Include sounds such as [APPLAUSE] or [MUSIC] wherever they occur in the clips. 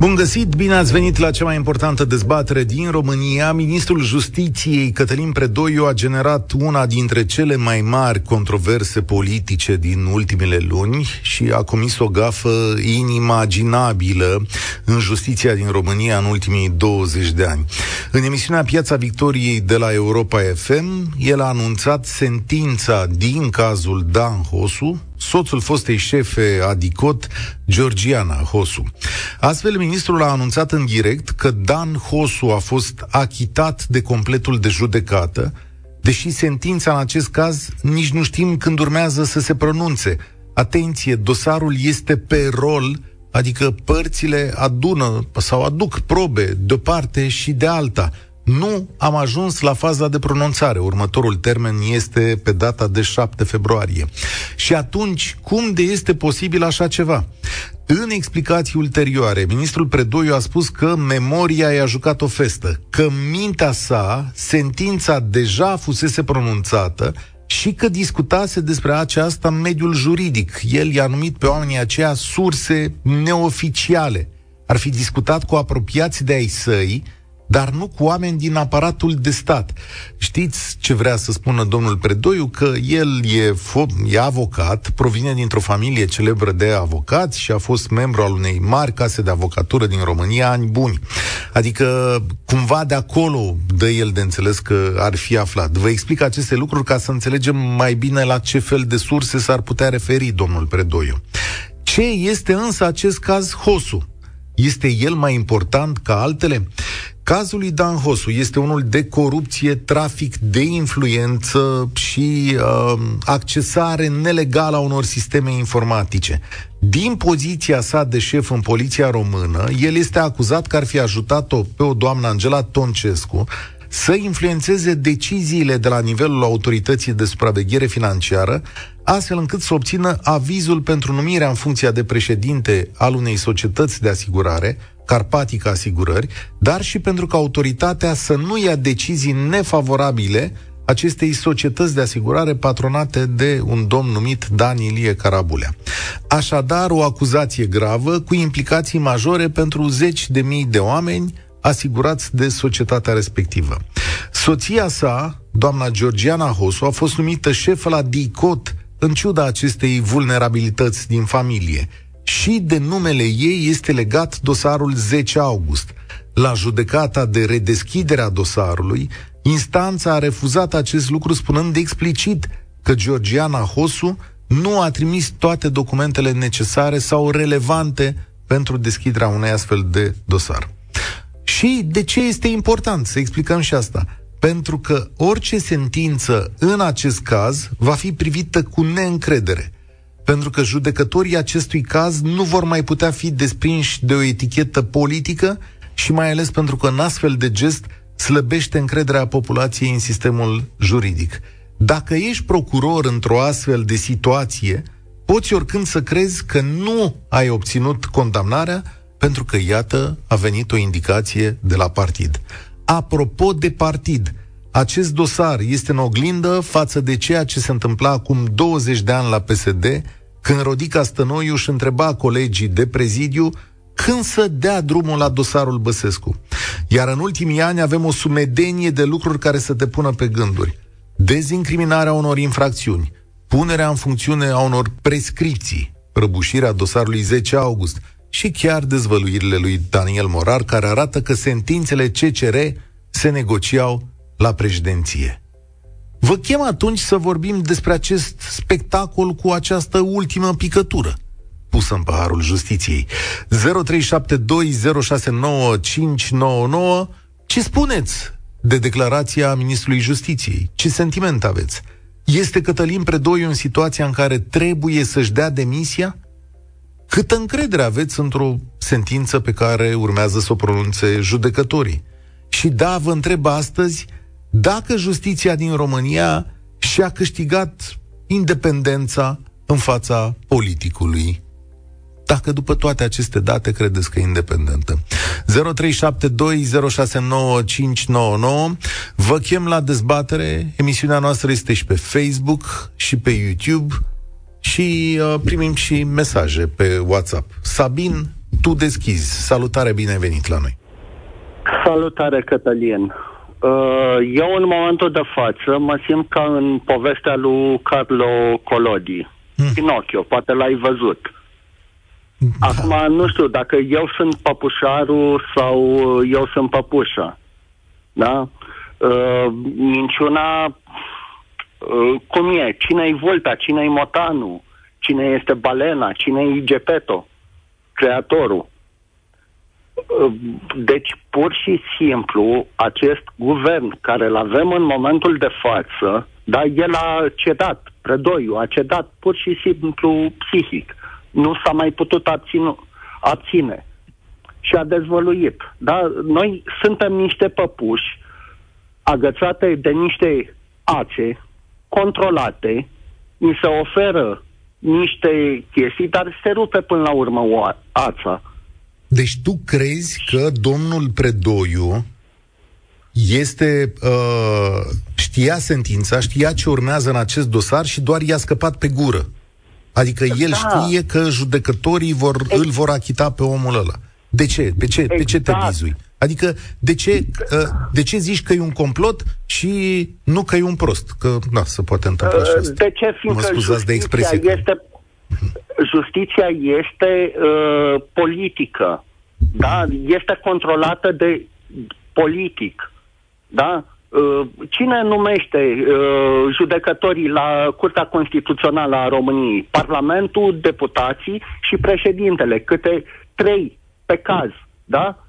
Bun găsit, bine ați venit la cea mai importantă dezbatere din România. Ministrul Justiției, Cătălin Predoiu, a generat una dintre cele mai mari controverse politice din ultimele luni și a comis o gafă inimaginabilă în justiția din România în ultimii 20 de ani. În emisiunea Piața Victoriei de la Europa FM, el a anunțat sentința din cazul Dan Hosu, soțul fostei șefe Adicot, Georgiana Hosu. Astfel, ministrul a anunțat în direct că Dan Hosu a fost achitat de completul de judecată, deși sentința în acest caz nici nu știm când urmează să se pronunțe. Atenție, dosarul este pe rol, adică părțile adună sau aduc probe de o parte și de alta – nu am ajuns la faza de pronunțare. Următorul termen este pe data de 7 februarie. Și atunci, cum de este posibil așa ceva? În explicații ulterioare, ministrul Predoiu a spus că memoria i-a jucat o festă, că mintea sa, sentința deja fusese pronunțată și că discutase despre aceasta în mediul juridic. El i-a numit pe oamenii aceia surse neoficiale. Ar fi discutat cu apropiați de ai săi, dar nu cu oameni din aparatul de stat. Știți ce vrea să spună domnul Predoiu? Că el e, fo- e avocat, provine dintr-o familie celebră de avocați și a fost membru al unei mari case de avocatură din România ani buni. Adică, cumva de acolo dă el de înțeles că ar fi aflat. Vă explic aceste lucruri ca să înțelegem mai bine la ce fel de surse s-ar putea referi domnul Predoiu. Ce este însă acest caz Hosu? Este el mai important ca altele? Cazul lui Dan Hosu este unul de corupție, trafic de influență și uh, accesare nelegală a unor sisteme informatice. Din poziția sa de șef în poliția română, el este acuzat că ar fi ajutat-o pe o doamnă Angela Toncescu să influențeze deciziile de la nivelul autorității de supraveghere financiară, astfel încât să obțină avizul pentru numirea în funcția de președinte al unei societăți de asigurare, Carpatica Asigurări, dar și pentru că autoritatea să nu ia decizii nefavorabile acestei societăți de asigurare patronate de un domn numit Dan Ilie Carabulea. Așadar, o acuzație gravă cu implicații majore pentru zeci de mii de oameni asigurați de societatea respectivă. Soția sa, doamna Georgiana Hosu, a fost numită șefă la DICOT în ciuda acestei vulnerabilități din familie și de numele ei este legat dosarul 10 august. La judecata de redeschidere a dosarului, instanța a refuzat acest lucru spunând explicit că Georgiana Hosu nu a trimis toate documentele necesare sau relevante pentru deschiderea unei astfel de dosar. Și de ce este important să explicăm și asta? Pentru că orice sentință în acest caz va fi privită cu neîncredere – pentru că judecătorii acestui caz nu vor mai putea fi desprinși de o etichetă politică și mai ales pentru că în astfel de gest slăbește încrederea populației în sistemul juridic. Dacă ești procuror într-o astfel de situație, poți oricând să crezi că nu ai obținut condamnarea pentru că, iată, a venit o indicație de la partid. Apropo de partid, acest dosar este în oglindă față de ceea ce se întâmpla acum 20 de ani la PSD, când Rodica Stănoiu își întreba colegii de prezidiu când să dea drumul la dosarul Băsescu. Iar în ultimii ani avem o sumedenie de lucruri care să te pună pe gânduri. Dezincriminarea unor infracțiuni, punerea în funcțiune a unor prescripții, prăbușirea dosarului 10 august și chiar dezvăluirile lui Daniel Morar, care arată că sentințele CCR se negociau la președinție. Vă chem atunci să vorbim despre acest spectacol cu această ultimă picătură pusă în paharul justiției. 0372069599 Ce spuneți de declarația Ministrului Justiției? Ce sentiment aveți? Este Cătălin Predoiu în situația în care trebuie să-și dea demisia? Câtă încredere aveți într-o sentință pe care urmează să o pronunțe judecătorii? Și da, vă întreb astăzi, dacă justiția din România și-a câștigat independența în fața politicului. Dacă după toate aceste date credeți că e independentă. 0372069599 Vă chem la dezbatere. Emisiunea noastră este și pe Facebook și pe YouTube și uh, primim și mesaje pe WhatsApp. Sabin, tu deschizi. Salutare, bine ai venit la noi. Salutare, Cătălin. Uh, eu, în momentul de față, mă simt ca în povestea lui Carlo Collodi. Hmm. Pinocchio, poate l-ai văzut. Da. Acum, nu știu, dacă eu sunt păpușarul sau eu sunt păpușa. Da? Uh, minciuna, uh, cum e? Cine-i Vulta? Cine-i Motanu? Cine este Balena? Cine-i Gepeto? Creatorul. Uh, deci, pur și simplu, acest guvern care îl avem în momentul de față, da, el a cedat, predoiul a cedat pur și simplu psihic. Nu s-a mai putut abținu, abține și a dezvăluit. Da? Noi suntem niște păpuși agățate de niște ace controlate, ni se oferă niște chestii, dar se rupe până la urmă o ața. Deci tu crezi că domnul Predoiu este uh, știa sentința, știa ce urmează în acest dosar și doar i-a scăpat pe gură. Adică el da. știe că judecătorii vor, îl vor achita pe omul ăla. De ce? Pe ce, exact. pe ce te exact. bizui? Adică de ce, uh, de ce zici că e un complot și nu că e un prost? Că, da, se poate întâmpla și asta. De ce? Fiindcă mă scuzați de expresie. Este, justiția este uh, politică, da? Este controlată de politic, da? Uh, cine numește uh, judecătorii la Curtea Constituțională a României? Parlamentul, deputații și președintele, câte trei pe caz, da?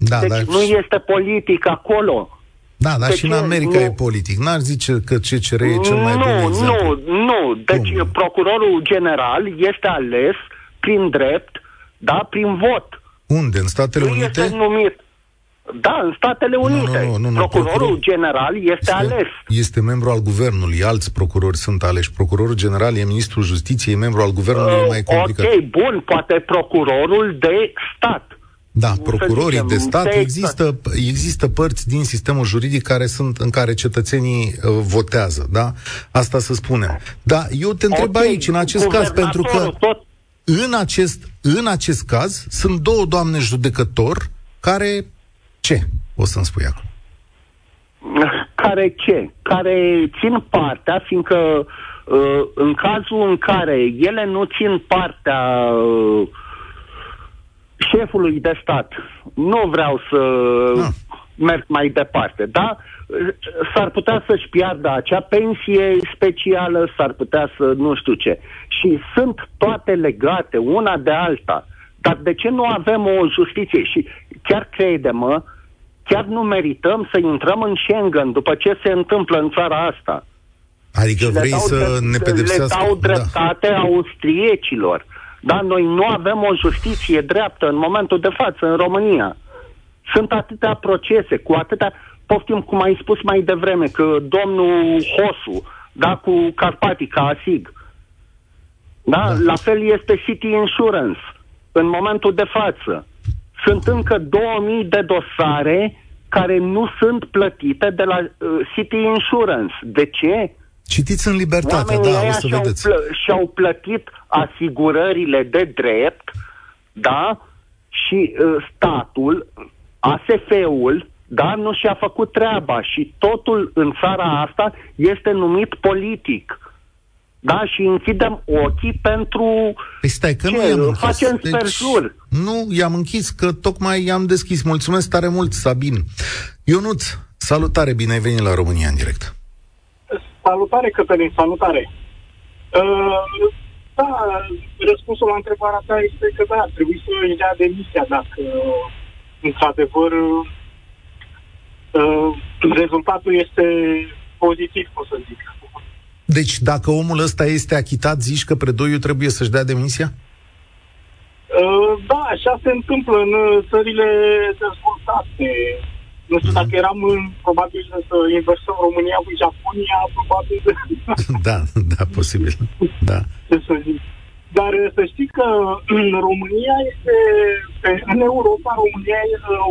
Da, deci dar... nu este politic acolo. Da, dar și în America nu... e politic. N-ar zice că CCR e cel mai nu, bun exemplu. Nu, nu. Deci Cum? procurorul general este ales prin drept, da, prin vot. Unde? În Statele nu Unite? Este numit. Da, în Statele Unite. Nu, nu, nu, nu, Procurorul procuror... general este, este ales. Este membru al guvernului, alți procurori sunt aleși. Procurorul general e ministrul justiției, e membru al guvernului, uh, e mai complicat. Ok, bun, poate procurorul de stat. Da, procurorii zicem, de stat, de există, există părți din sistemul juridic care sunt în care cetățenii uh, votează, da? Asta să spunem. Da, eu te întreb okay, aici, în acest caz, pentru că tot... în acest, în acest caz sunt două doamne judecători care ce? O să-mi spui acum. Care ce? Care țin partea, fiindcă uh, în cazul în care ele nu țin partea uh, șefului de stat, nu vreau să ah. merg mai departe, da? S-ar putea să-și piardă acea pensie specială, s-ar putea să nu știu ce. Și sunt toate legate una de alta. Dar de ce nu avem o justiție? Și chiar crede-mă, chiar nu merităm să intrăm în Schengen după ce se întâmplă în țara asta. Adică și vrei să drept, ne pedepsească? Le dau da. dreptate da. austriecilor. Dar noi nu avem o justiție dreaptă în momentul de față în România. Sunt atâtea procese, cu atâtea... Poftim, cum ai spus mai devreme, că domnul Hosu, da, cu Carpatica, ASIG, da? da? La fel este City Insurance în momentul de față. Sunt încă 2000 de dosare care nu sunt plătite de la uh, City Insurance. De ce? Citiți în libertate, Oamenii da, o să și-au vedeți. Plă- și-au plătit asigurările de drept, da? Și uh, statul, ASF-ul, da, nu și-a făcut treaba și totul în țara asta este numit politic. Da, și închidem ochii pentru... Păi stai, că ce? nu i-am închis. Facem deci, Nu, i-am închis, că tocmai i-am deschis. Mulțumesc tare mult, Sabin. Ionuț, salutare, bine ai venit la România în direct. Salutare, Cătălin, salutare. Uh, da, răspunsul la întrebarea ta este că da, trebuie să își dea demisia dacă, într-adevăr, uh, rezultatul este pozitiv, o să zic. Deci, dacă omul ăsta este achitat, zici că predoiul trebuie să-și dea demisia? Uh, da, așa se întâmplă în uh, țările dezvoltate. Nu știu, dacă eram în, probabil să inversăm România cu Japonia, probabil... [LAUGHS] da, da, posibil. Da. Ce să zic. Dar uh, să știi că în România este În Europa, România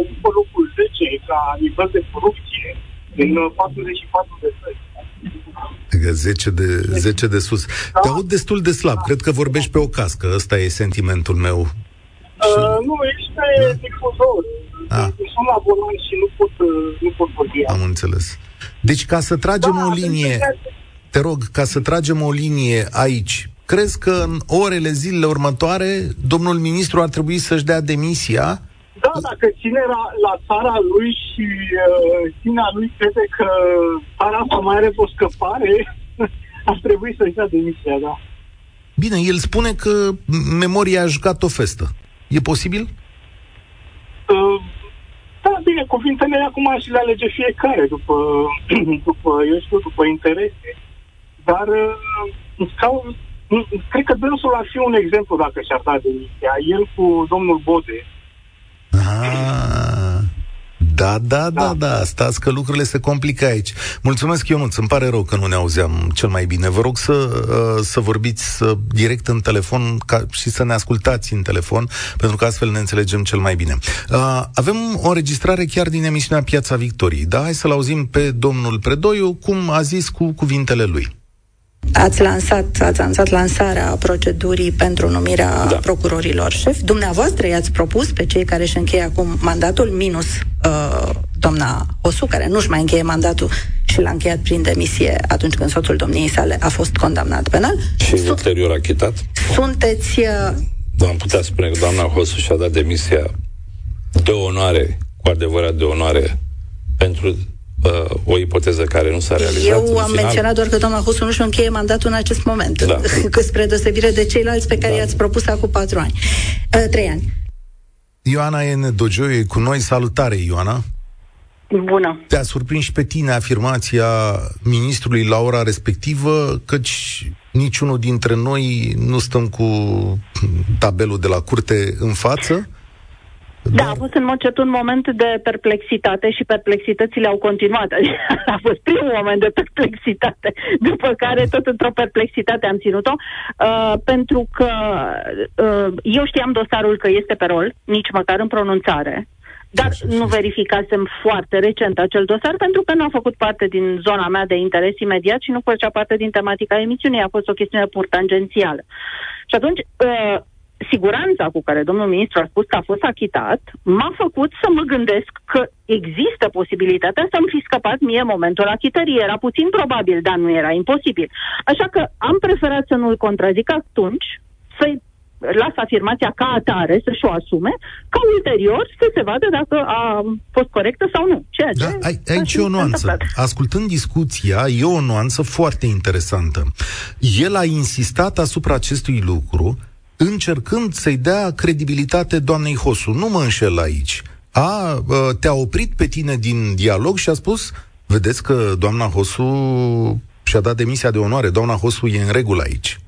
ocupă locul 10 ca nivel de corupție din 44 de țări. 10 de, 10 de sus. Da? Te aud destul de slab. Da. Cred că vorbești pe o cască. Ăsta e sentimentul meu. Uh, nu, ești pe da. difuzor. Ah. Sunt la volan și nu pot, uh, nu pot vorbi. Am înțeles. Deci ca să tragem da, o linie, te rog, ca să tragem o linie aici, crezi că în orele, zilele următoare, domnul ministru ar trebui să-și dea demisia? Da, dacă ține la, la țara lui și uh, ținea lui crede că țara asta mai are o scăpare, [LAUGHS] ar trebui să-și dea demisia, da. Bine, el spune că memoria a jucat o festă. E posibil? Uh, da, bine, cuvintele acum și le alege fiecare după, [CLEARS THROAT] după, eu știu, după interese. Dar uh, sau, cred că dânsul ar fi un exemplu dacă și-ar da demisia. El cu domnul Bode. Ah. Da, da, da, da, da, stați că lucrurile se complică aici. Mulțumesc, Ionuț, îmi pare rău că nu ne auzeam cel mai bine. Vă rog să, uh, să vorbiți să, direct în telefon ca, și să ne ascultați în telefon, pentru că astfel ne înțelegem cel mai bine. Uh, avem o înregistrare chiar din emisiunea Piața Victoriei. Da, hai să-l auzim pe domnul Predoiu, cum a zis cu cuvintele lui. Ați lansat, ați lansat lansarea procedurii pentru numirea da. procurorilor șef. Dumneavoastră i-ați propus pe cei care își încheie acum mandatul, minus uh, doamna Osu, care nu-și mai încheie mandatul și l-a încheiat prin demisie atunci când soțul domniei sale a fost condamnat penal. Și Sunt, ulterior achitat? Sunteți... Uh... Am putea spune că doamna Hosu și-a dat demisia de onoare, cu adevărat de onoare, pentru uh, o ipoteză care nu s-a realizat. Eu am final. menționat doar că doamna Husu nu-și încheie mandatul în acest moment, da. [LAUGHS] spre deosebire de ceilalți pe care da. i-ați propus acum patru ani, uh, trei ani. Ioana e Dogio e cu noi. Salutare, Ioana! Bună! Te-a surprins și pe tine afirmația ministrului la ora respectivă, căci niciunul dintre noi nu stăm cu tabelul de la curte în față? Da, a fost în mod cet un moment de perplexitate și perplexitățile au continuat. [LAUGHS] a fost primul moment de perplexitate, după care tot într-o perplexitate am ținut-o, uh, pentru că uh, eu știam dosarul că este pe rol, nici măcar în pronunțare, dar nu verificasem foarte recent acel dosar pentru că nu a făcut parte din zona mea de interes imediat și nu făcea parte din tematica emisiunii. A fost o chestiune pur tangențială. Și atunci, uh, siguranța cu care domnul ministru a spus că a fost achitat m-a făcut să mă gândesc că există posibilitatea să-mi fi scăpat mie momentul achitării. Era puțin probabil, dar nu era imposibil. Așa că am preferat să nu-l contrazic atunci, să-i las afirmația ca atare, să-și o asume, ca ulterior să se vadă dacă a fost corectă sau nu. Ceea ce da, ai, aici e o nuanță. Ascultând discuția, e o nuanță foarte interesantă. El a insistat asupra acestui lucru, încercând să-i dea credibilitate doamnei Hosu. Nu mă înșel aici. A, te-a oprit pe tine din dialog și a spus, vedeți că doamna Hosu și-a dat demisia de onoare, doamna Hosu e în regulă aici.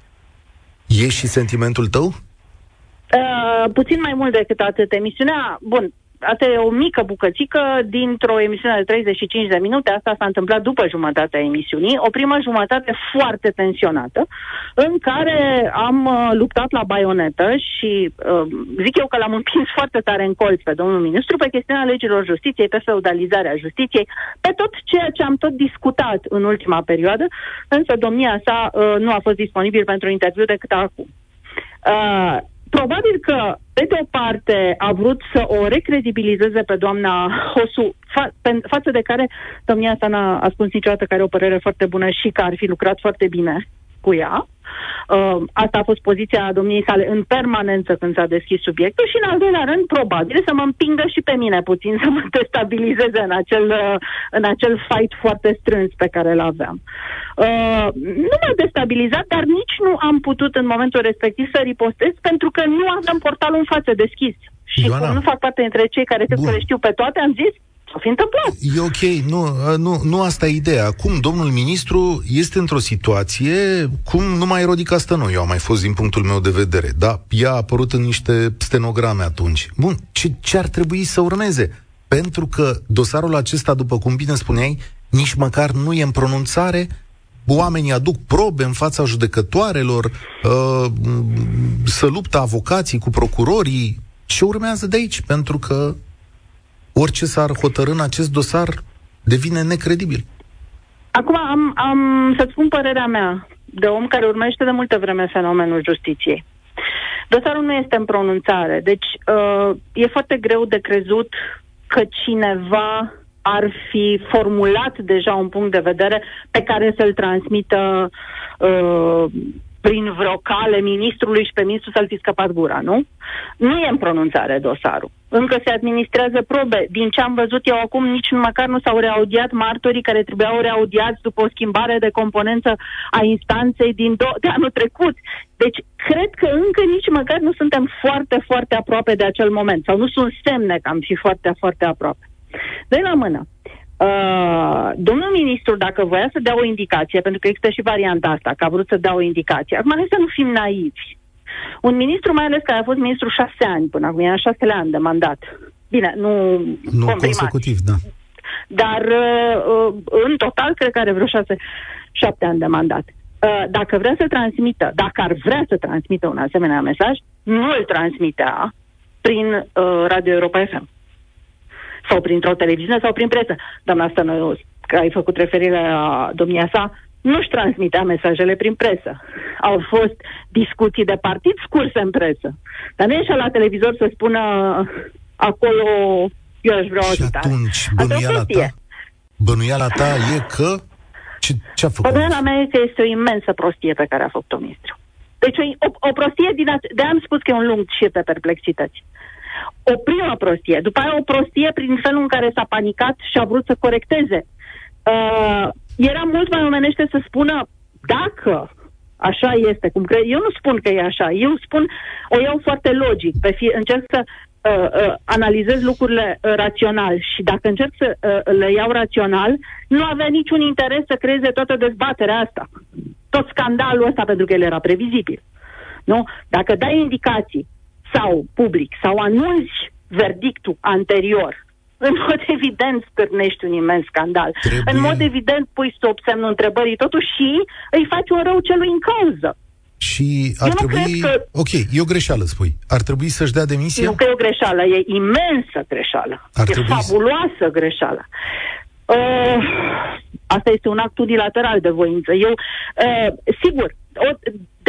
E și sentimentul tău? Uh, puțin mai mult decât atât. Emisiunea, bun, asta e o mică bucățică dintr-o emisiune de 35 de minute. Asta s-a întâmplat după jumătatea emisiunii. O primă jumătate foarte tensionată, în care am uh, luptat la baionetă și uh, zic eu că l-am împins [LAUGHS] foarte tare în colț pe domnul ministru pe chestiunea legilor justiției, pe feudalizarea justiției, pe tot ceea ce am tot discutat în ultima perioadă, însă domnia sa uh, nu a fost disponibil pentru interviu decât acum. Uh, Probabil că, pe de o parte, a vrut să o recredibilizeze pe doamna Hosu, fa- pe- față de care domnia sa n-a a spus niciodată că are o părere foarte bună și că ar fi lucrat foarte bine cu ea. Uh, asta a fost poziția domniei sale în permanență când s-a deschis subiectul și, în al doilea rând, probabil să mă împingă și pe mine puțin, să mă destabilizeze în acel, uh, în acel fight foarte strâns pe care îl aveam. Uh, nu m-a destabilizat, dar nici nu am putut în momentul respectiv să ripostez pentru că nu aveam portalul în față deschis. Și Ioana, cum nu fac parte dintre cei care cred că le știu pe toate, am zis, s-a fi întâmplat. E ok, nu, nu, nu asta e ideea. Acum, domnul ministru este într-o situație cum nu mai Rodica Stănoi, eu am mai fost din punctul meu de vedere, da, ea a apărut în niște stenograme atunci. Bun, ce, ce ar trebui să urmeze? Pentru că dosarul acesta, după cum bine spuneai, nici măcar nu e în pronunțare, oamenii aduc probe în fața judecătoarelor, uh, să luptă avocații cu procurorii, ce urmează de aici, pentru că orice s-ar hotărâ în acest dosar devine necredibil. Acum am, am să-ți spun părerea mea de om care urmește de multă vreme fenomenul justiției. Dosarul nu este în pronunțare, deci uh, e foarte greu de crezut că cineva ar fi formulat deja un punct de vedere pe care să-l transmită uh, prin vreo cale ministrului și pe ministru să-l fi scăpat gura, nu? Nu e în pronunțare dosarul. Încă se administrează probe. Din ce am văzut eu acum, nici măcar nu s-au reaudiat martorii care trebuiau reaudiați după o schimbare de componență a instanței din do- de anul trecut. Deci, cred că încă nici măcar nu suntem foarte, foarte aproape de acel moment. Sau nu sunt semne că am fi foarte, foarte aproape. De la mână. Uh, domnul ministru, dacă voia să dea o indicație, pentru că există și varianta asta, că a vrut să dea o indicație, acum hai să nu fim naivi. Un ministru, mai ales care a fost ministru șase ani până acum, era șase ani de mandat. Bine, nu, nu consecutiv, da. Dar uh, uh, în total, cred că are vreo șase, șapte ani de mandat. Uh, dacă vrea să transmită, dacă ar vrea să transmită un asemenea mesaj, nu îl transmitea prin uh, Radio Europa FM sau printr-o televiziune sau prin presă. Doamna Stănăios, că ai făcut referire la domnia sa, nu-și transmitea mesajele prin presă. Au fost discuții de partid scurse în presă. Dar nu ieșea la televizor să spună acolo eu aș vrea o Și atunci, bănuiala ta, bănuiala ta e că ce, ce a făcut? Bănuiala mea e că este o imensă prostie pe care a făcut-o ministru. Deci o, o prostie din... De am spus că e un lung șir de perplexități o primă prostie, după aia o prostie prin felul în care s-a panicat și a vrut să corecteze. Uh, era mult mai omenește să spună dacă așa este, cum cred. Eu nu spun că e așa, eu spun, o iau foarte logic, pe fie, încerc să uh, uh, analizez lucrurile uh, rațional și dacă încerc să uh, le iau rațional, nu avea niciun interes să creeze toată dezbaterea asta. Tot scandalul ăsta, pentru că el era previzibil. Nu? Dacă dai indicații sau public sau anunți verdictul anterior, în mod evident stârnești un imens scandal. Trebuie... În mod evident pui sub semnul întrebării totuși și îi faci un rău celui în cauză. Și ar Eu trebui... Că... Ok, e o greșeală, spui. Ar trebui să-și dea demisia? Nu că e o greșeală, e imensă greșeală. Ar e trebui... fabuloasă greșeală. Uh, asta este un act unilateral de voință. Eu, uh, sigur, o,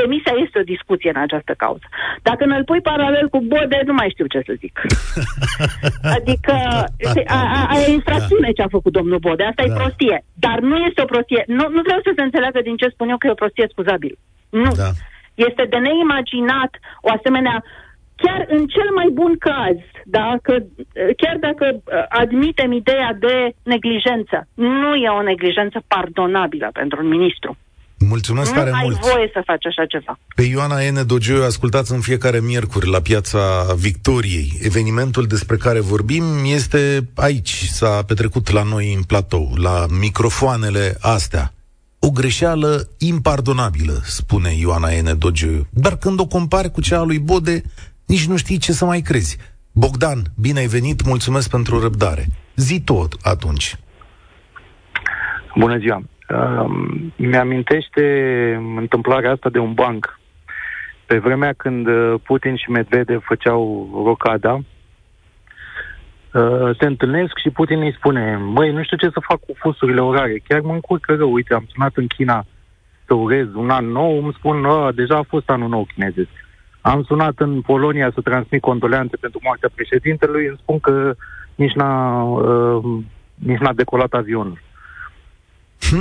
demisia este o discuție în această cauză. Dacă ne-l pui paralel cu Bode, nu mai știu ce să zic. [LAUGHS] adică, aia e infracțiune da. ce a făcut domnul Bode, asta da. e prostie. Dar nu este o prostie. Nu, nu vreau să se înțeleagă din ce spun eu că e o prostie scuzabil. Nu. Da. Este de neimaginat o asemenea chiar în cel mai bun caz, dacă, chiar dacă uh, admitem ideea de neglijență, nu e o neglijență pardonabilă pentru un ministru. Mulțumesc nu tare ai mult. voie să faci așa ceva. Pe Ioana N. Dogeu ascultați în fiecare miercuri la Piața Victoriei. Evenimentul despre care vorbim este aici, s-a petrecut la noi în platou, la microfoanele astea. O greșeală impardonabilă, spune Ioana N. Dogeu. Dar când o compari cu cea a lui Bode, nici nu știi ce să mai crezi. Bogdan, bine ai venit, mulțumesc pentru răbdare. Zi tot atunci. Bună ziua! Uh, mi-amintește întâmplarea asta de un banc. Pe vremea când uh, Putin și Medvedev făceau rocada, uh, se întâlnesc și Putin îi spune, măi, nu știu ce să fac cu fusurile orare, chiar mă încurcă rău, uite, am sunat în China să urez un an nou, îmi spun, deja a fost anul nou chinezesc. Am sunat în Polonia să transmit condoleanțe pentru moartea președintelui, îmi spun că nici n-a, uh, nici n-a decolat avionul.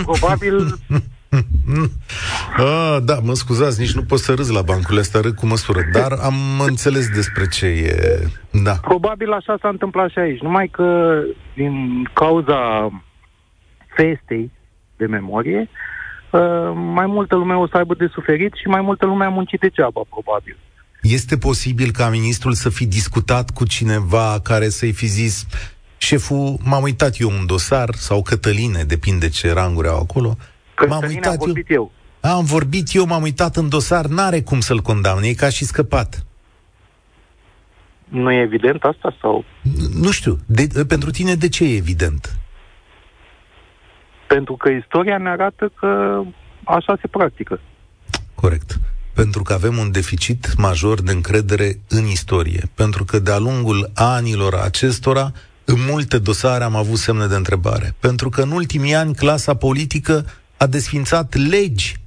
Probabil... [LAUGHS] Ah, da, mă scuzați, nici nu pot să râz la bancurile astea, râd cu măsură, dar am înțeles despre ce e. Da. Probabil așa s-a întâmplat și aici, numai că din cauza festei de memorie, uh, mai multă lume o să aibă de suferit și mai multă lume a muncit degeaba, probabil. Este posibil ca ministrul să fi discutat cu cineva care să-i fi zis Șeful, m-am uitat eu un dosar, sau Cătăline, depinde ce ranguri au acolo. Cătăline m-am uitat am vorbit eu. eu. Am vorbit eu, m-am uitat în dosar, n-are cum să-l condamne, e ca și scăpat. Nu e evident asta sau? Nu știu. De, pentru tine de ce e evident? Pentru că istoria ne arată că așa se practică. Corect. Pentru că avem un deficit major de încredere în istorie. Pentru că de-a lungul anilor acestora, în multe dosare am avut semne de întrebare. Pentru că în ultimii ani clasa politică a desfințat legi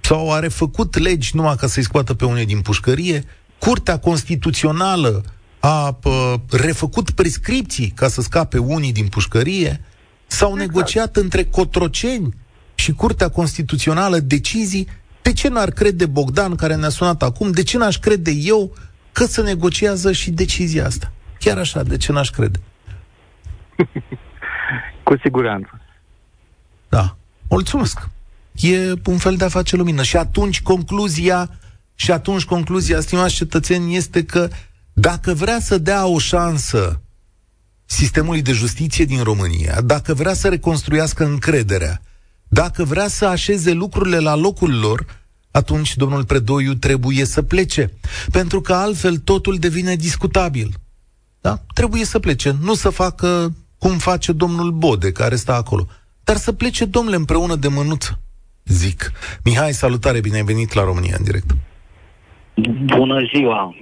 sau a refăcut legi numai ca să-i scoată pe unii din pușcărie, Curtea Constituțională a pă, refăcut prescripții ca să scape unii din pușcărie, s-au exact. negociat între Cotroceni și Curtea Constituțională decizii. De ce n-ar crede Bogdan, care ne-a sunat acum, de ce n-aș crede eu că se negociază și decizia asta? Chiar așa, de ce n-aș crede? [LAUGHS] Cu siguranță. Da. Mulțumesc. E un fel de a face lumină. Și atunci concluzia, și atunci concluzia, stimați cetățeni, este că dacă vrea să dea o șansă sistemului de justiție din România, dacă vrea să reconstruiască încrederea, dacă vrea să așeze lucrurile la locul lor, atunci domnul Predoiu trebuie să plece. Pentru că altfel totul devine discutabil. Da? Trebuie să plece. Nu să facă cum face domnul Bode, care stă acolo. Dar să plece domnule împreună de mânuță, zic. Mihai, salutare, bine ai venit la România în direct. Bună ziua!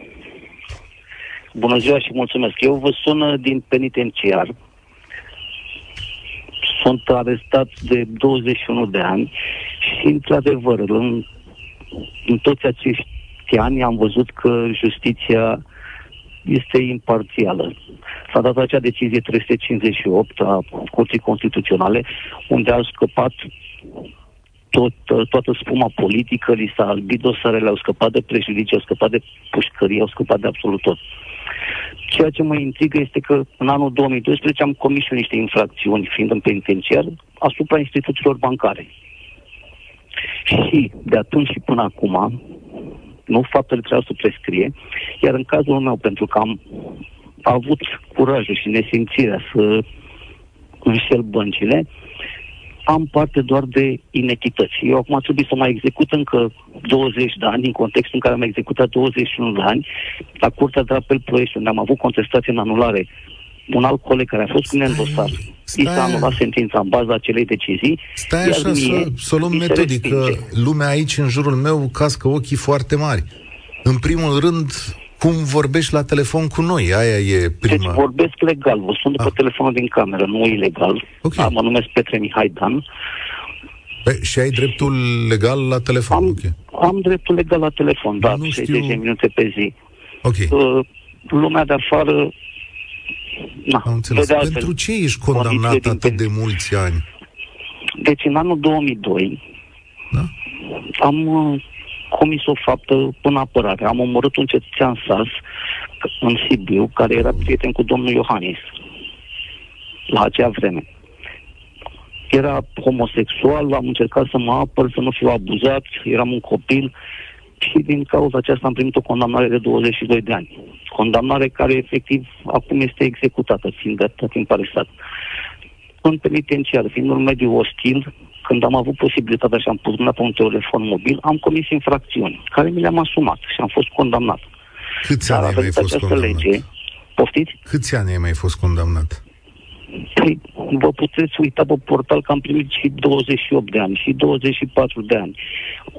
Bună ziua și mulțumesc. Eu vă sun din penitenciar. Sunt arestat de 21 de ani și, într-adevăr, în, în toți acești ani am văzut că justiția este imparțială. S-a dat acea decizie 358 a Curții Constituționale, unde a scăpat tot, toată spuma politică, li s-a albit dosarele, au scăpat de prejudicii, au scăpat de pușcărie, au scăpat de absolut tot. Ceea ce mă intrigă este că în anul 2012 am comis și niște infracțiuni, fiind în penitenciar, asupra instituțiilor bancare. Și de atunci și până acum, nu faptele trebuie să prescrie, iar în cazul meu, pentru că am avut curajul și nesimțirea să înșel băncile, am parte doar de inechități. Eu acum trebuie să mai execut încă 20 de ani, în contextul în care am executat 21 de ani, la Curtea de Apel Ploiești, unde am avut contestație în anulare un alt coleg care a fost cu în dosar, i s-a anulat sentința în baza acelei decizii. Stai așa, mie, să, să o luăm metodic, că lumea aici, în jurul meu, cască ochii foarte mari. În primul rând, cum vorbești la telefon cu noi. Aia e prima... Deci vorbesc legal, vă sun după ah. telefonul din cameră, nu ilegal. Okay. Da, mă numesc Petre Mihai Dan. Pe, și ai dreptul legal la telefon, am, okay. am dreptul legal la telefon, da, 60 știu... minute pe zi. Ok. Uh, lumea de afară... Na, am înțeles. De Pentru ce ești condamnat atât de mulți ani? Deci în anul 2002 da? am uh, comis o faptă în apărare. Am omorât un cetățean sas în Sibiu, care era prieten cu domnul Iohannis la acea vreme. Era homosexual, am încercat să mă apăr, să nu fiu abuzat, eram un copil și din cauza aceasta am primit o condamnare de 22 de ani. Condamnare care efectiv acum este executată, fiind de atât timp arestat. În penitenciar, fiind un mediu ostil, când am avut posibilitatea și am pus mâna pe un telefon mobil, am comis infracțiuni care mi le-am asumat și am fost condamnat. Câți ani ai mai fost condamnat? Lege, poftiți? Câți ani ai mai fost condamnat? Păi, vă puteți uita pe portal că am primit și 28 de ani, și 24 de ani.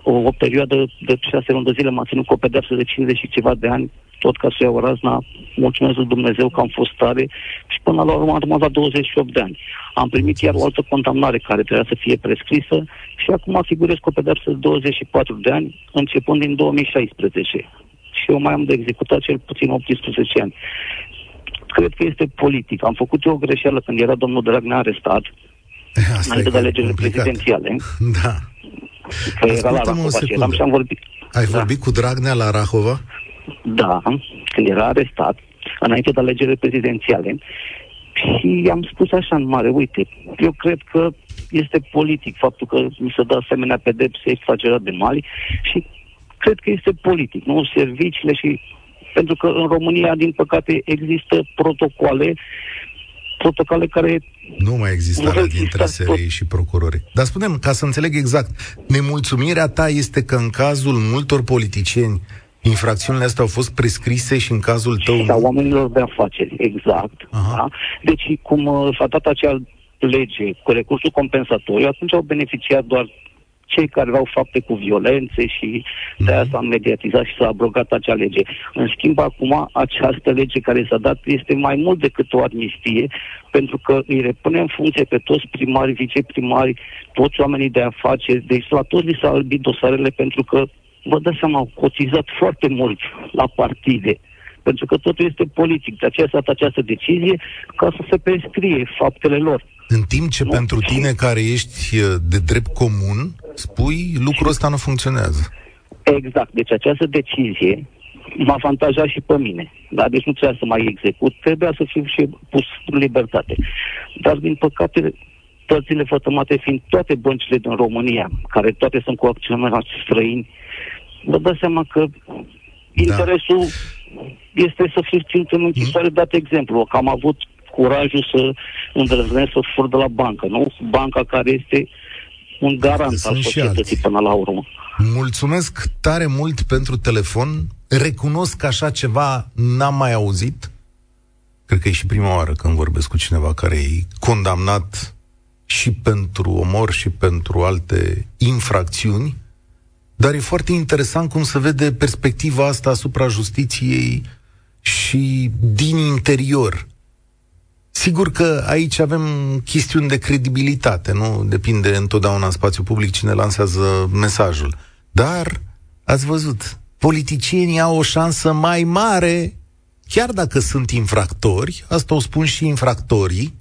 O, o perioadă de 6 luni de zile m-a ținut cu o pedeapsă de 50 și ceva de ani, tot ca să iau razna, mulțumesc lui Dumnezeu că am fost tare și până la urmă am rămas la 28 de ani. Am primit iar o altă condamnare care trebuia să fie prescrisă și acum figurez cu o pedeapsă de 24 de ani, începând din 2016. Și eu mai am de executat cel puțin 18 ani cred că este politic. Am făcut eu o greșeală când era domnul Dragnea arestat, [LAUGHS] Asta înainte de alegerile prezidențiale. Da. Că era la Rahova și eram și am vorbit. Ai da. vorbit cu Dragnea la Rahova? Da, când era arestat, înainte de alegerile prezidențiale, și am spus așa în mare, uite, eu cred că este politic faptul că mi se dă asemenea pedepse exagerat de mari și cred că este politic, nu serviciile și pentru că în România, din păcate, există protocoale protocoale care... Nu mai există alea dintre SRI și procurorii. Dar spunem, ca să înțeleg exact, nemulțumirea ta este că în cazul multor politicieni infracțiunile astea au fost prescrise și în cazul tău... Sau oamenilor de afaceri, exact. Da? Deci, cum uh, s-a dat acea lege cu recursul compensatoriu, atunci au beneficiat doar cei care au fapte cu violențe și de aia s-a mediatizat și s-a abrogat acea lege. În schimb, acum, această lege care s-a dat este mai mult decât o amnistie, pentru că îi repune în funcție pe toți primari, viceprimari, toți oamenii de afaceri, deci la toți li s-a albit dosarele pentru că vă dați seama, au cotizat foarte mult la partide pentru că totul este politic. De aceea s-a această decizie ca să se prescrie faptele lor. În timp ce nu? pentru tine care ești uh, de drept comun, spui lucrul ăsta nu funcționează. Exact. Deci această decizie m-a avantajat și pe mine. Da? Deci nu trebuia să mai execut, trebuia să fiu și pus în libertate. Dar, din păcate, părțile fătămate fiind toate băncile din România, care toate sunt cu acționari străini, vă dați seama că da. Interesul este să fiu ținut în închisoare, mm. dat exemplu, că am avut curajul să îndrăznesc să fur de la bancă, nu? Banca care este un garant al societății până la urmă. Mulțumesc tare mult pentru telefon. Recunosc că așa ceva n-am mai auzit. Cred că e și prima oară când vorbesc cu cineva care e condamnat și pentru omor și pentru alte infracțiuni. Dar e foarte interesant cum se vede perspectiva asta asupra justiției și din interior. Sigur că aici avem chestiuni de credibilitate, nu depinde întotdeauna în spațiu public cine lansează mesajul. Dar, ați văzut, politicienii au o șansă mai mare, chiar dacă sunt infractori, asta o spun și infractorii,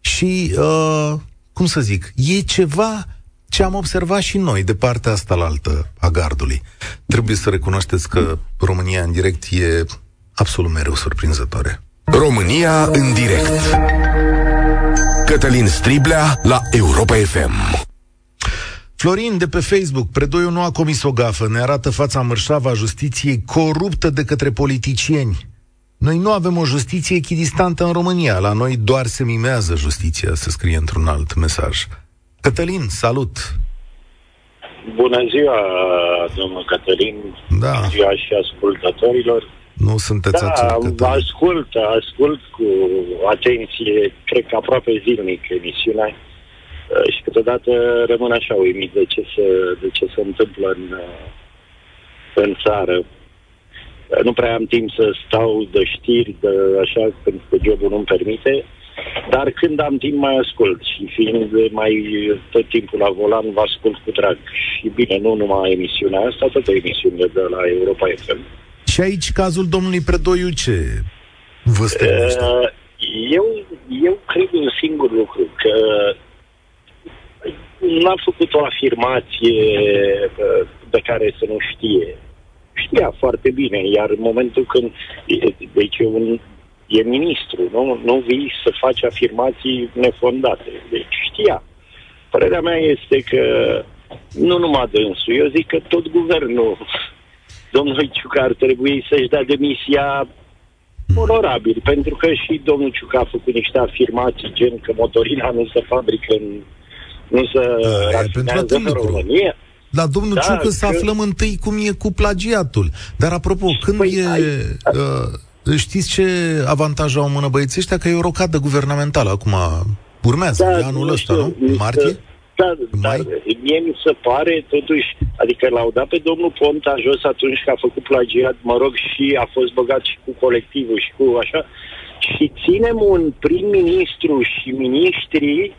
și, uh, cum să zic, e ceva ce am observat și noi de partea asta la altă a gardului. Trebuie să recunoașteți că România în direct e absolut mereu surprinzătoare. România în direct. Cătălin Striblea la Europa FM. Florin de pe Facebook, Predoiu nu a comis o gafă, ne arată fața mărșavă a justiției coruptă de către politicieni. Noi nu avem o justiție echidistantă în România, la noi doar se mimează justiția, se scrie într-un alt mesaj. Cătălin, salut! Bună ziua, domnul Cătălin! Da. Bună ziua și ascultătorilor! Nu sunteți Da, vă ascult, ascult cu atenție, cred că aproape zilnic emisiunea uh, și câteodată rămân așa uimit de ce se, de ce se întâmplă în, uh, în țară. Uh, nu prea am timp să stau de știri, de așa, pentru că jobul nu-mi permite, dar când am timp mai ascult și fiind mai tot timpul la volan, vă ascult cu drag. Și bine, nu numai emisiunea asta, toate emisiunile de la Europa FM. Și aici cazul domnului Predoiu ce vă uh, eu, eu cred un singur lucru, că n-a făcut o afirmație uh, pe care să nu știe. Știa foarte bine, iar în momentul când... Deci e, un, e ministru, nu, nu vii să faci afirmații nefondate. Deci știa. Părerea mea este că nu numai dânsul, eu zic că tot guvernul [LAUGHS] domnul Ciucă ar trebui să-și dea demisia onorabil, pentru că și domnul Ciucă a făcut niște afirmații gen că motorina nu se fabrică în nu se da, rafinează în România. Dar domnul da, Ciucă să că... aflăm întâi cum e cu plagiatul. Dar apropo, când păi, e... Ai... Uh, știți ce avantaj au mână băieții ăștia? Că e o rocadă guvernamentală acum. Urmează, da, anul ăsta, nu? În martie? Da, dar mie mi se pare, totuși, adică l-au dat pe domnul Ponta jos atunci că a făcut plagiat, mă rog, și a fost băgat și cu colectivul și cu așa, și ținem un prim-ministru și miniștrii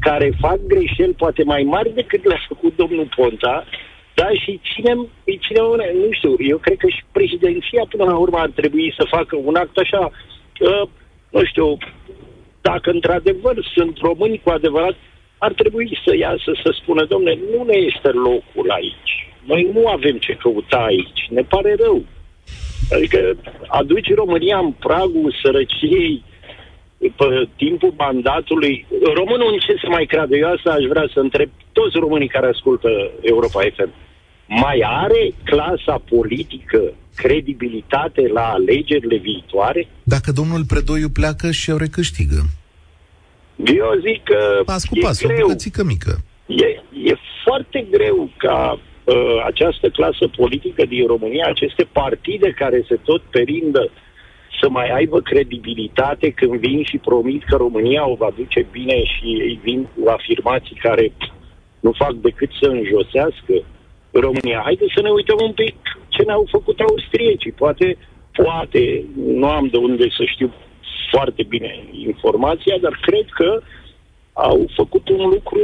care fac greșeli poate mai mari decât le-a făcut domnul Ponta, da, și ținem, îi ținem, nu știu, eu cred că și președinția până la urmă ar trebui să facă un act așa, uh, nu știu, dacă într-adevăr sunt români cu adevărat, ar trebui să iasă să spună, domne, nu ne este locul aici. Noi nu avem ce căuta aici. Ne pare rău. Adică aduci România în pragul sărăciei pe timpul mandatului. Românul în ce să mai creadă? Eu asta aș vrea să întreb toți românii care ascultă Europa FM. Mai are clasa politică credibilitate la alegerile viitoare? Dacă domnul Predoiu pleacă și o recâștigă. Eu zic că pas cu pas, e greu. o mică. E, e foarte greu ca uh, această clasă politică din România, aceste partide care se tot perindă să mai aibă credibilitate când vin și promit că România o va duce bine și ei vin cu afirmații care nu fac decât să înjosească România. Haideți să ne uităm un pic ce ne-au făcut austriecii. Poate, poate, nu am de unde să știu foarte bine informația, dar cred că au făcut un lucru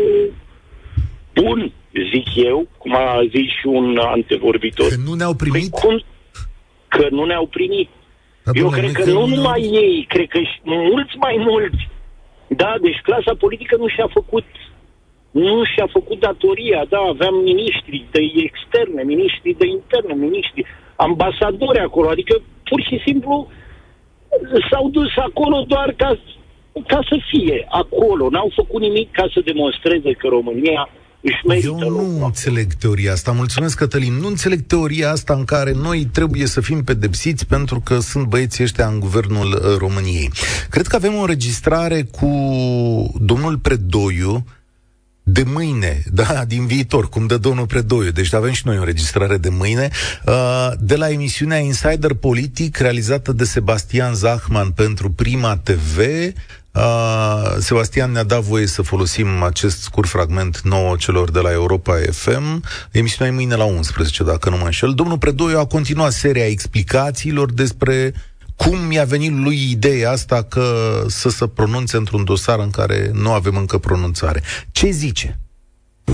bun, zic eu, cum a zis și un antevorbitor. Că nu ne-au primit? Păi cum? Că nu ne-au primit. Da, eu cred că, că nu numai ei, cred că și mulți mai mulți. Da, deci clasa politică nu și-a făcut nu și-a făcut datoria, da, aveam miniștri de externe, miniștri de interne, miniștri, ambasadori acolo, adică pur și simplu s-au dus acolo doar ca, ca să fie acolo, n-au făcut nimic ca să demonstreze că România își merită Eu nu locul. înțeleg teoria asta. Mulțumesc, Cătălin. Nu înțeleg teoria asta în care noi trebuie să fim pedepsiți pentru că sunt băieții ăștia în guvernul uh, României. Cred că avem o înregistrare cu domnul Predoiu, de mâine, da, [LAUGHS] din viitor, cum dă domnul Predoiu, deci avem și noi o înregistrare de mâine, uh, de la emisiunea Insider Politic, realizată de Sebastian Zahman pentru Prima TV, Uh, Sebastian ne-a dat voie să folosim acest scurt fragment nou celor de la Europa FM. Emisiunea e mâine la 11, dacă nu mă înșel. Domnul Predoiu a continuat seria explicațiilor despre cum mi-a venit lui ideea asta că să se pronunțe într-un dosar în care nu avem încă pronunțare. Ce zice?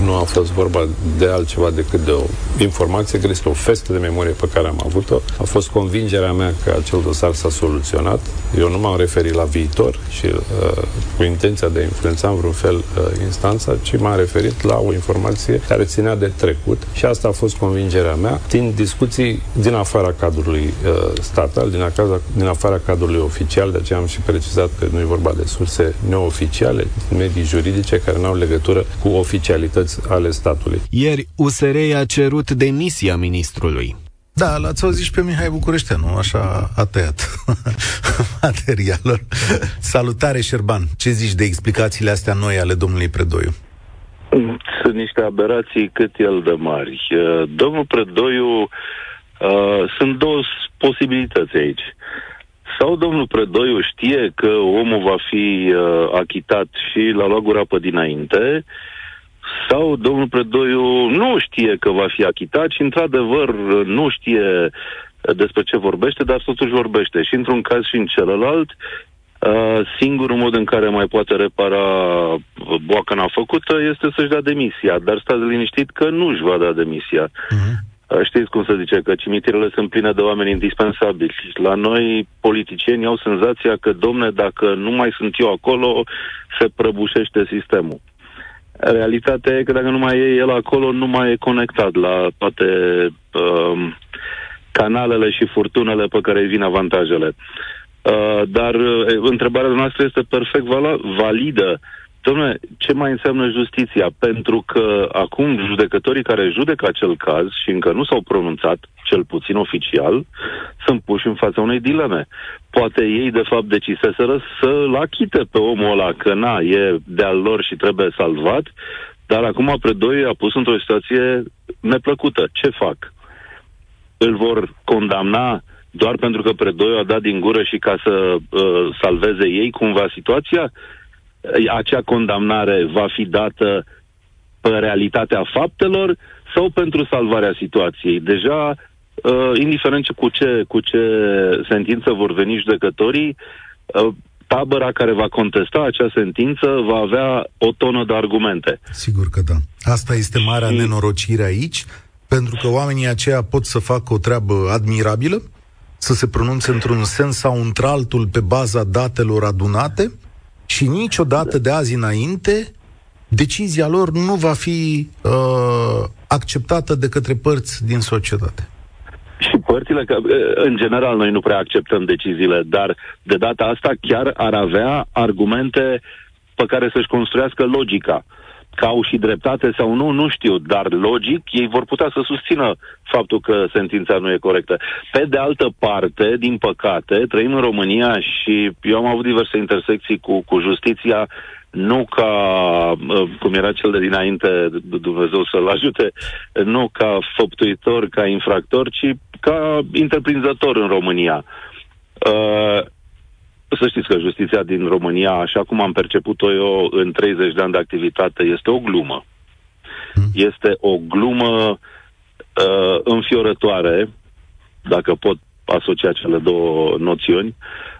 Nu a fost vorba de altceva decât de o informație, că este o festă de memorie pe care am avut-o. A fost convingerea mea că acel dosar s-a soluționat. Eu nu m-am referit la viitor și uh, cu intenția de a influența în vreun fel uh, instanța, ci m-am referit la o informație care ținea de trecut și asta a fost convingerea mea. Din discuții din afara cadrului uh, statal, din, acaza, din afara cadrului oficial, de aceea am și precizat că nu e vorba de surse neoficiale, medii juridice care nu au legătură cu oficialități autorități ale statului. Ieri, USR a cerut demisia ministrului. Da, l-ați auzit și pe Mihai Bucureșteanu, așa a tăiat [LAUGHS] materialul. Salutare, Șerban! Ce zici de explicațiile astea noi ale domnului Predoiu? Sunt niște aberații cât el de mari. Uh, domnul Predoiu, uh, sunt două posibilități aici. Sau domnul Predoiu știe că omul va fi uh, achitat și l-a luat gura pe dinainte, uh, sau domnul Predoiu nu știe că va fi achitat și, într-adevăr, nu știe despre ce vorbește, dar totuși vorbește. Și într-un caz și în celălalt, uh, singurul mod în care mai poate repara boacăna făcută este să-și dea demisia. Dar stați liniștit că nu își va da demisia. Uh-huh. Știți cum se zice, că cimitirele sunt pline de oameni indispensabili. La noi, politicieni au senzația că, domne, dacă nu mai sunt eu acolo, se prăbușește sistemul. Realitatea e că dacă nu mai e el acolo, nu mai e conectat la toate uh, canalele și furtunele pe care îi vin avantajele. Uh, dar uh, întrebarea noastră este perfect val- validă. Dom'le, ce mai înseamnă justiția? Pentru că acum judecătorii care judecă acel caz și încă nu s-au pronunțat, cel puțin oficial, sunt puși în fața unei dileme. Poate ei, de fapt, deciseseră să-l achite pe omul ăla, că na, e de-al lor și trebuie salvat, dar acum Predoi a pus într-o situație neplăcută. Ce fac? Îl vor condamna doar pentru că Predoi a dat din gură și ca să uh, salveze ei cumva situația? Acea condamnare va fi dată pe realitatea faptelor sau pentru salvarea situației. Deja, uh, indiferent cu ce, cu ce sentință vor veni judecătorii, uh, tabăra care va contesta acea sentință va avea o tonă de argumente. Sigur că da. Asta este marea și... nenorocire aici, pentru că oamenii aceia pot să facă o treabă admirabilă, să se pronunțe într-un sens sau într-altul pe baza datelor adunate, și niciodată de azi înainte decizia lor nu va fi uh, acceptată de către părți din societate. Și părțile, că în general noi nu prea acceptăm deciziile, dar de data asta chiar ar avea argumente pe care să-și construiască logica. Uh, că au și dreptate sau nu, nu știu, dar logic ei vor putea să susțină faptul că sentința nu e corectă. Pe de altă parte, din păcate, trăim în România și eu am avut diverse intersecții cu, cu justiția, nu ca, uh, cum era cel de dinainte, Dumnezeu să-l ajute, nu ca făptuitor, ca infractor, ci ca întreprinzător în România. Uh, să știți că justiția din România, așa cum am perceput-o eu în 30 de ani de activitate, este o glumă. hmm. este o glumă uh, înfiorătoare, dacă pot asocia cele două noțiuni,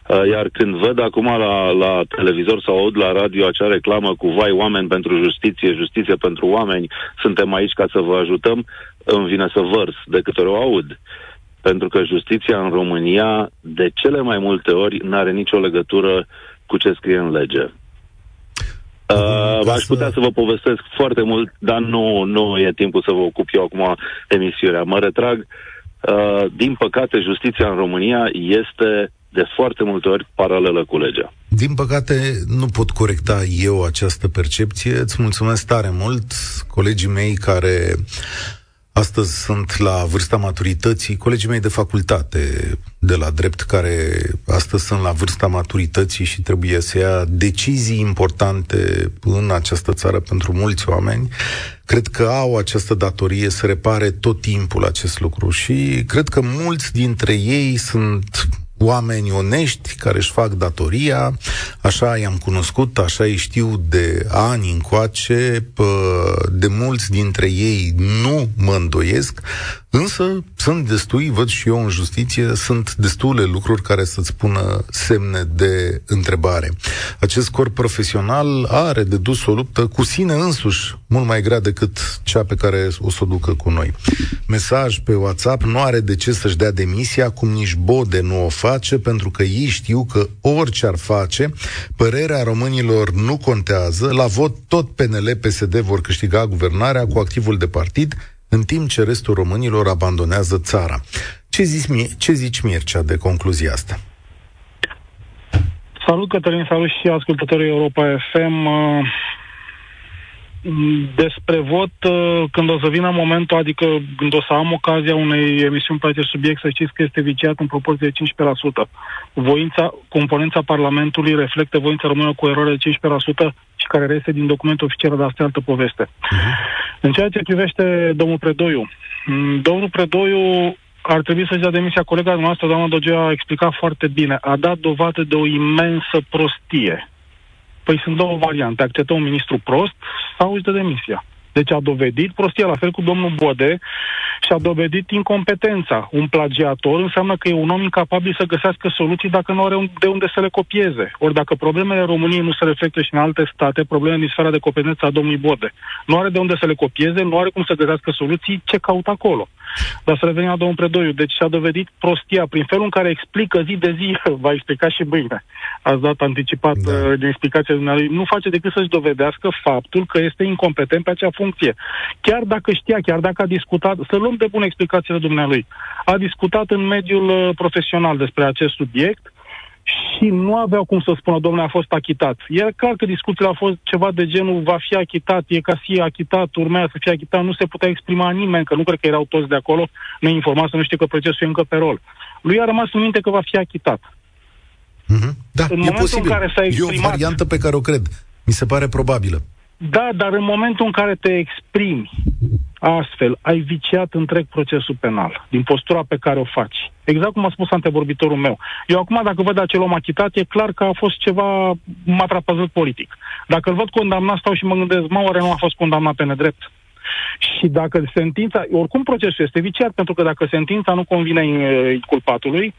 uh, iar când văd acum la, la televizor sau aud la radio acea reclamă cu vai oameni pentru justiție, justiție pentru oameni, suntem aici ca să vă ajutăm, îmi vine să vărs de câte ori o aud. Pentru că justiția în România, de cele mai multe ori, nu are nicio legătură cu ce scrie în lege. Uh, aș putea să vă povestesc foarte mult, dar nu, nu e timpul să vă ocup eu acum emisiunea. Mă retrag. Uh, din păcate, justiția în România este de foarte multe ori paralelă cu legea. Din păcate, nu pot corecta eu această percepție. Îți mulțumesc tare mult, colegii mei care Astăzi sunt la vârsta maturității, colegii mei de facultate de la drept, care astăzi sunt la vârsta maturității și trebuie să ia decizii importante în această țară pentru mulți oameni, cred că au această datorie să repare tot timpul acest lucru și cred că mulți dintre ei sunt oameni onești care își fac datoria, așa i-am cunoscut, așa îi știu de ani încoace, de mulți dintre ei nu mă îndoiesc, Însă sunt destui, văd și eu în justiție, sunt destule lucruri care să-ți pună semne de întrebare. Acest corp profesional are de dus o luptă cu sine însuși, mult mai grea decât cea pe care o să o ducă cu noi. Mesaj pe WhatsApp nu are de ce să-și dea demisia, cum nici Bode nu o face, pentru că ei știu că orice ar face, părerea românilor nu contează, la vot tot PNL-PSD vor câștiga guvernarea cu activul de partid, în timp ce restul românilor abandonează țara. Ce zici, ce zici Mircea de concluzia asta? Salut, Cătălin, salut și ascultătorii Europa FM. Uh, despre vot, uh, când o să vină momentul, adică când o să am ocazia unei emisiuni pe acest subiect, să știți că este viciat în proporție de 15%. Voința, componența Parlamentului reflectă voința română cu eroare de 15% și care reiese din documentul oficial, dar asta e altă poveste. Uh-huh. În ceea ce privește domnul Predoiu, mm, domnul Predoiu ar trebui să-și dea demisia. Colega noastră, doamna Dogea, a explicat foarte bine. A dat dovadă de o imensă prostie. Păi sunt două variante. Acceptă un ministru prost sau își dă demisia. Deci a dovedit prostia, la fel cu domnul Bode, și a dovedit incompetența. Un plagiator înseamnă că e un om incapabil să găsească soluții dacă nu are de unde să le copieze. Ori dacă problemele României nu se reflectă și în alte state, problemele din sfera de competență a domnului Bode. Nu are de unde să le copieze, nu are cum să găsească soluții, ce caută acolo. Dar să revenim la domnul Predoiu. Deci și-a dovedit prostia prin felul în care explică zi de zi, [LAUGHS] va explica și mâine. Ați dat anticipat da. uh, din explicația dumneavoastră. Nu face decât să-și dovedească faptul că este incompetent pe acea funcție. Chiar dacă știa, chiar dacă a discutat, să luăm de bună explicațiile dumnealui. A discutat în mediul uh, profesional despre acest subiect, și nu aveau cum să spună, domnule, a fost achitat. E clar că discuțiile au fost ceva de genul, va fi achitat, e ca să fie achitat, urmează să fie achitat, nu se putea exprima nimeni, că nu cred că erau toți de acolo neinformați, să nu știu că procesul e încă pe rol. Lui a rămas în minte că va fi achitat. Mm-hmm. Da, în e posibil. În care s-a exprimat, e o variantă pe care o cred. Mi se pare probabilă. Da, dar în momentul în care te exprimi astfel, ai viciat întreg procesul penal, din postura pe care o faci. Exact cum a spus antevorbitorul meu. Eu acum, dacă văd acel om achitat, e clar că a fost ceva matrapăzut politic. Dacă îl văd condamnat, stau și mă gândesc, mă, oare nu a fost condamnat pe nedrept? Și dacă sentința, oricum procesul este viciat, pentru că dacă sentința nu convine culpatului,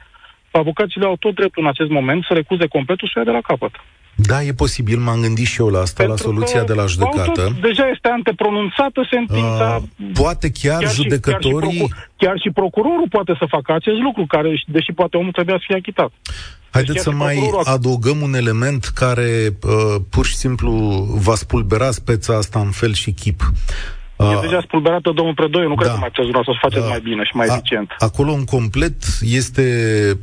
avocații au tot dreptul în acest moment să recuze completul și ia de la capăt. Da, e posibil, m-am gândit și eu la asta, Pentru la soluția de la judecată. Tot, deja este antepronunțată sentința. Uh, poate chiar, chiar judecătorii... Și, chiar, și procur- chiar și procurorul poate să facă acest lucru, care, deși poate omul trebuia să fie achitat. Haideți deci să mai adăugăm un element care uh, pur și simplu va spulbera speța asta în fel și chip. Uh, e deja spulberată domnul Predoiu, nu da. cred că mai puteți să o faceți uh, mai bine și mai a, eficient. Acolo, în complet, este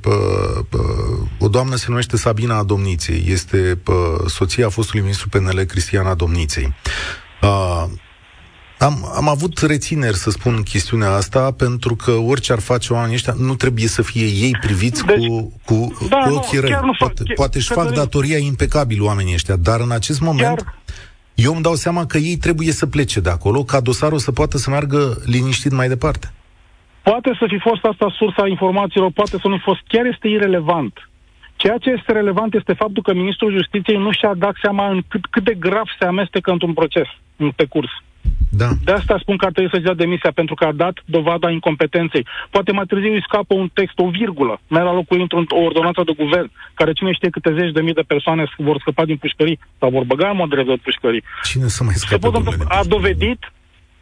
uh, uh, o doamnă se numește Sabina Domniței, este uh, soția fostului ministru PNL Cristiana Domniței. Uh, am, am avut rețineri să spun chestiunea asta, pentru că orice ar face oamenii ăștia, nu trebuie să fie ei priviți deci, cu, cu, da, cu ochii răi. Poate, poate își fac datoria impecabil oamenii ăștia, dar în acest moment... Chiar eu îmi dau seama că ei trebuie să plece de acolo, ca dosarul să poată să meargă liniștit mai departe. Poate să fi fost asta sursa informațiilor, poate să nu fi fost. Chiar este irelevant. Ceea ce este relevant este faptul că ministrul justiției nu și-a dat seama în cât, cât de grav se amestecă într-un proces în pe curs. Da. De asta spun că ar trebui să-și dea demisia, pentru că a dat dovada incompetenței. Poate mai târziu îi scapă un text, o virgulă. Mai la locul într-o ordonanță de guvern, care cine știe câte zeci de mii de persoane vor scăpa din pușcării sau vor băga în mod de pușcării. Cine să mai scape, A dovedit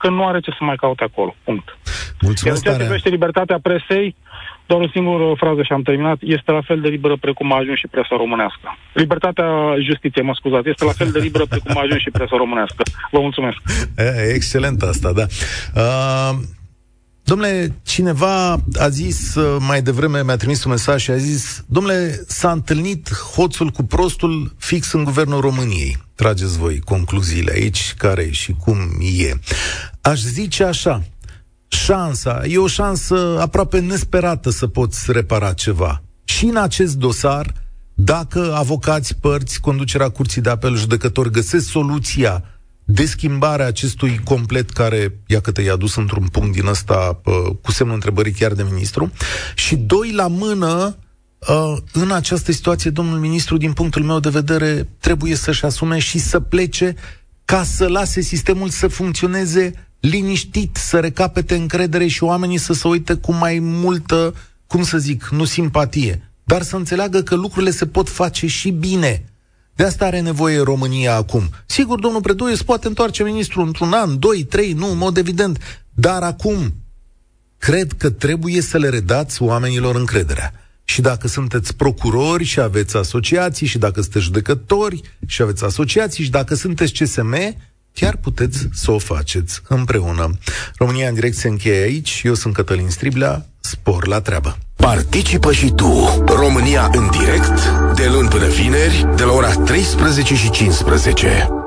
că nu are ce să mai caute acolo. Punct. Mulțumesc Iar în ceea ce privește libertatea presei, doar o singură frază și am terminat, este la fel de liberă precum a ajuns și presa românească. Libertatea justiției, mă scuzați, este la fel de liberă precum a ajuns și presa românească. Vă mulțumesc. E, excelent asta, da. Uh... Domnule, cineva a zis uh, mai devreme, mi-a trimis un mesaj și a zis Domnule, s-a întâlnit hoțul cu prostul fix în guvernul României. Trageți voi concluziile aici, care și cum e. Aș zice așa, șansa, e o șansă aproape nesperată să poți repara ceva. Și în acest dosar, dacă avocați, părți, conducerea curții de apel, judecător găsesc soluția de schimbare a acestui complet care, că te-i adus într-un punct din ăsta cu semnul întrebării chiar de ministru, și doi la mână, în această situație, domnul ministru, din punctul meu de vedere, trebuie să-și asume și să plece ca să lase sistemul să funcționeze liniștit, să recapete încredere și oamenii să se uite cu mai multă, cum să zic, nu simpatie, dar să înțeleagă că lucrurile se pot face și bine. De asta are nevoie România acum. Sigur, domnul Predoiu se poate întoarce ministrul într-un an, doi, trei, nu, în mod evident. Dar acum, cred că trebuie să le redați oamenilor încrederea. Și dacă sunteți procurori și aveți asociații, și dacă sunteți judecători și aveți asociații, și dacă sunteți CSM, chiar puteți să o faceți împreună. România în direct se încheie aici. Eu sunt Cătălin Striblea. Spor la treabă! Participă și tu, România în direct, de luni până vineri, de la ora 13 și 15.